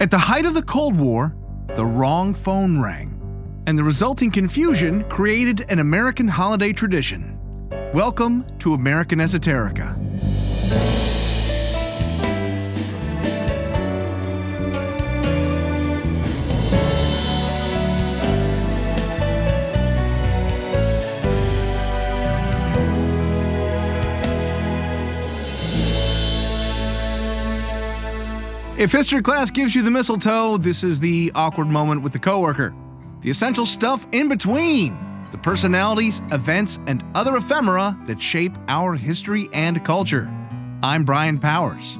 At the height of the Cold War, the wrong phone rang, and the resulting confusion created an American holiday tradition. Welcome to American Esoterica. If history class gives you the mistletoe, this is the awkward moment with the coworker. The essential stuff in between. The personalities, events, and other ephemera that shape our history and culture. I'm Brian Powers.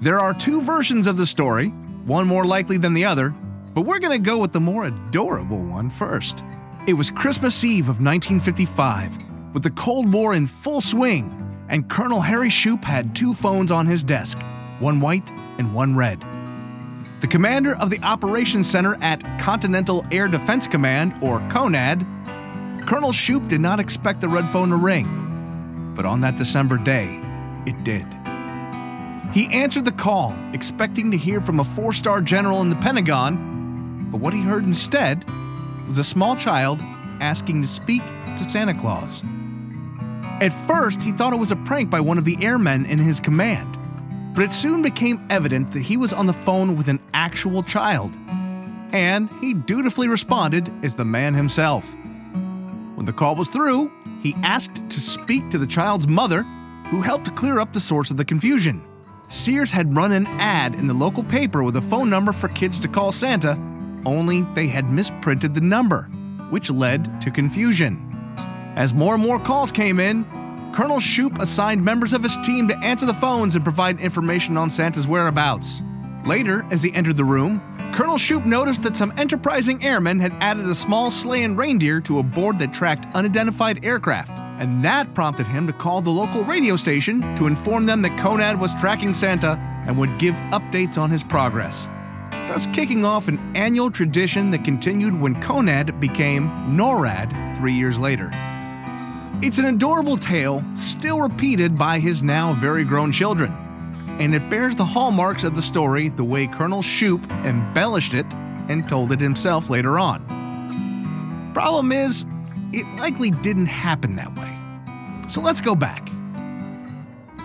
There are two versions of the story, one more likely than the other, but we're going to go with the more adorable one first. It was Christmas Eve of 1955, with the Cold War in full swing, and Colonel Harry Shoup had two phones on his desk one white and one red. The commander of the Operations Center at Continental Air Defense Command, or CONAD, Colonel Shoup did not expect the red phone to ring. But on that December day, it did. He answered the call, expecting to hear from a four star general in the Pentagon, but what he heard instead was a small child asking to speak to Santa Claus. At first, he thought it was a prank by one of the airmen in his command but it soon became evident that he was on the phone with an actual child. And he dutifully responded as the man himself. When the call was through, he asked to speak to the child's mother, who helped clear up the source of the confusion. Sears had run an ad in the local paper with a phone number for kids to call Santa, only they had misprinted the number, which led to confusion. As more and more calls came in, Colonel Shoup assigned members of his team to answer the phones and provide information on Santa's whereabouts. Later, as he entered the room, Colonel Shoup noticed that some enterprising airmen had added a small sleigh and reindeer to a board that tracked unidentified aircraft, and that prompted him to call the local radio station to inform them that CONAD was tracking Santa and would give updates on his progress, thus kicking off an annual tradition that continued when CONAD became NORAD three years later. It's an adorable tale, still repeated by his now very grown children, and it bears the hallmarks of the story the way Colonel Shoup embellished it and told it himself later on. Problem is, it likely didn't happen that way. So let's go back.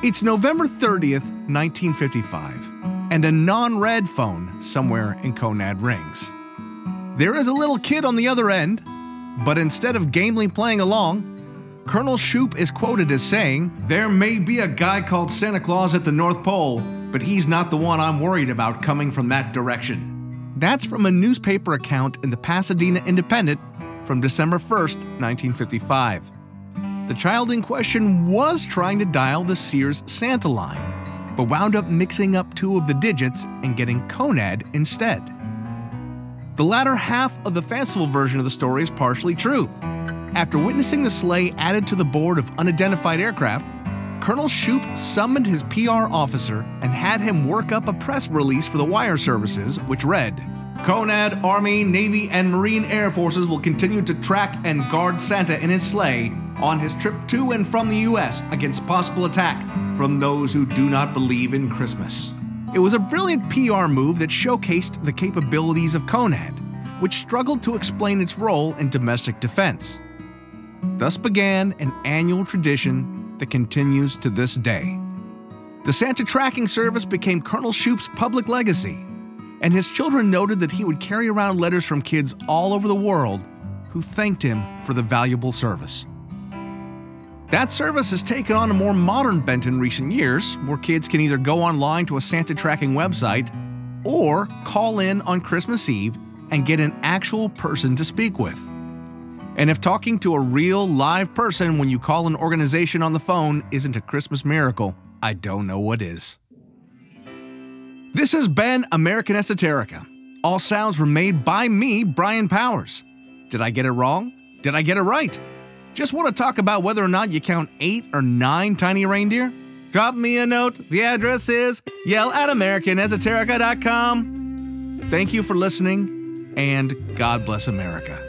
It's November 30th, 1955, and a non red phone somewhere in Conad rings. There is a little kid on the other end, but instead of gamely playing along, Colonel Shoup is quoted as saying, There may be a guy called Santa Claus at the North Pole, but he's not the one I'm worried about coming from that direction. That's from a newspaper account in the Pasadena Independent from December 1st, 1955. The child in question was trying to dial the Sears Santa line, but wound up mixing up two of the digits and getting Conad instead. The latter half of the fanciful version of the story is partially true. After witnessing the sleigh added to the board of unidentified aircraft, Colonel Shoup summoned his PR officer and had him work up a press release for the wire services, which read CONAD, Army, Navy, and Marine Air Forces will continue to track and guard Santa in his sleigh on his trip to and from the U.S. against possible attack from those who do not believe in Christmas. It was a brilliant PR move that showcased the capabilities of CONAD, which struggled to explain its role in domestic defense. Thus began an annual tradition that continues to this day. The Santa tracking service became Colonel Shoup's public legacy, and his children noted that he would carry around letters from kids all over the world who thanked him for the valuable service. That service has taken on a more modern bent in recent years, where kids can either go online to a Santa tracking website or call in on Christmas Eve and get an actual person to speak with. And if talking to a real live person when you call an organization on the phone isn't a Christmas miracle, I don't know what is. This has been American Esoterica. All sounds were made by me, Brian Powers. Did I get it wrong? Did I get it right? Just want to talk about whether or not you count eight or nine tiny reindeer? Drop me a note. The address is yell at AmericanEsoterica.com. Thank you for listening, and God bless America.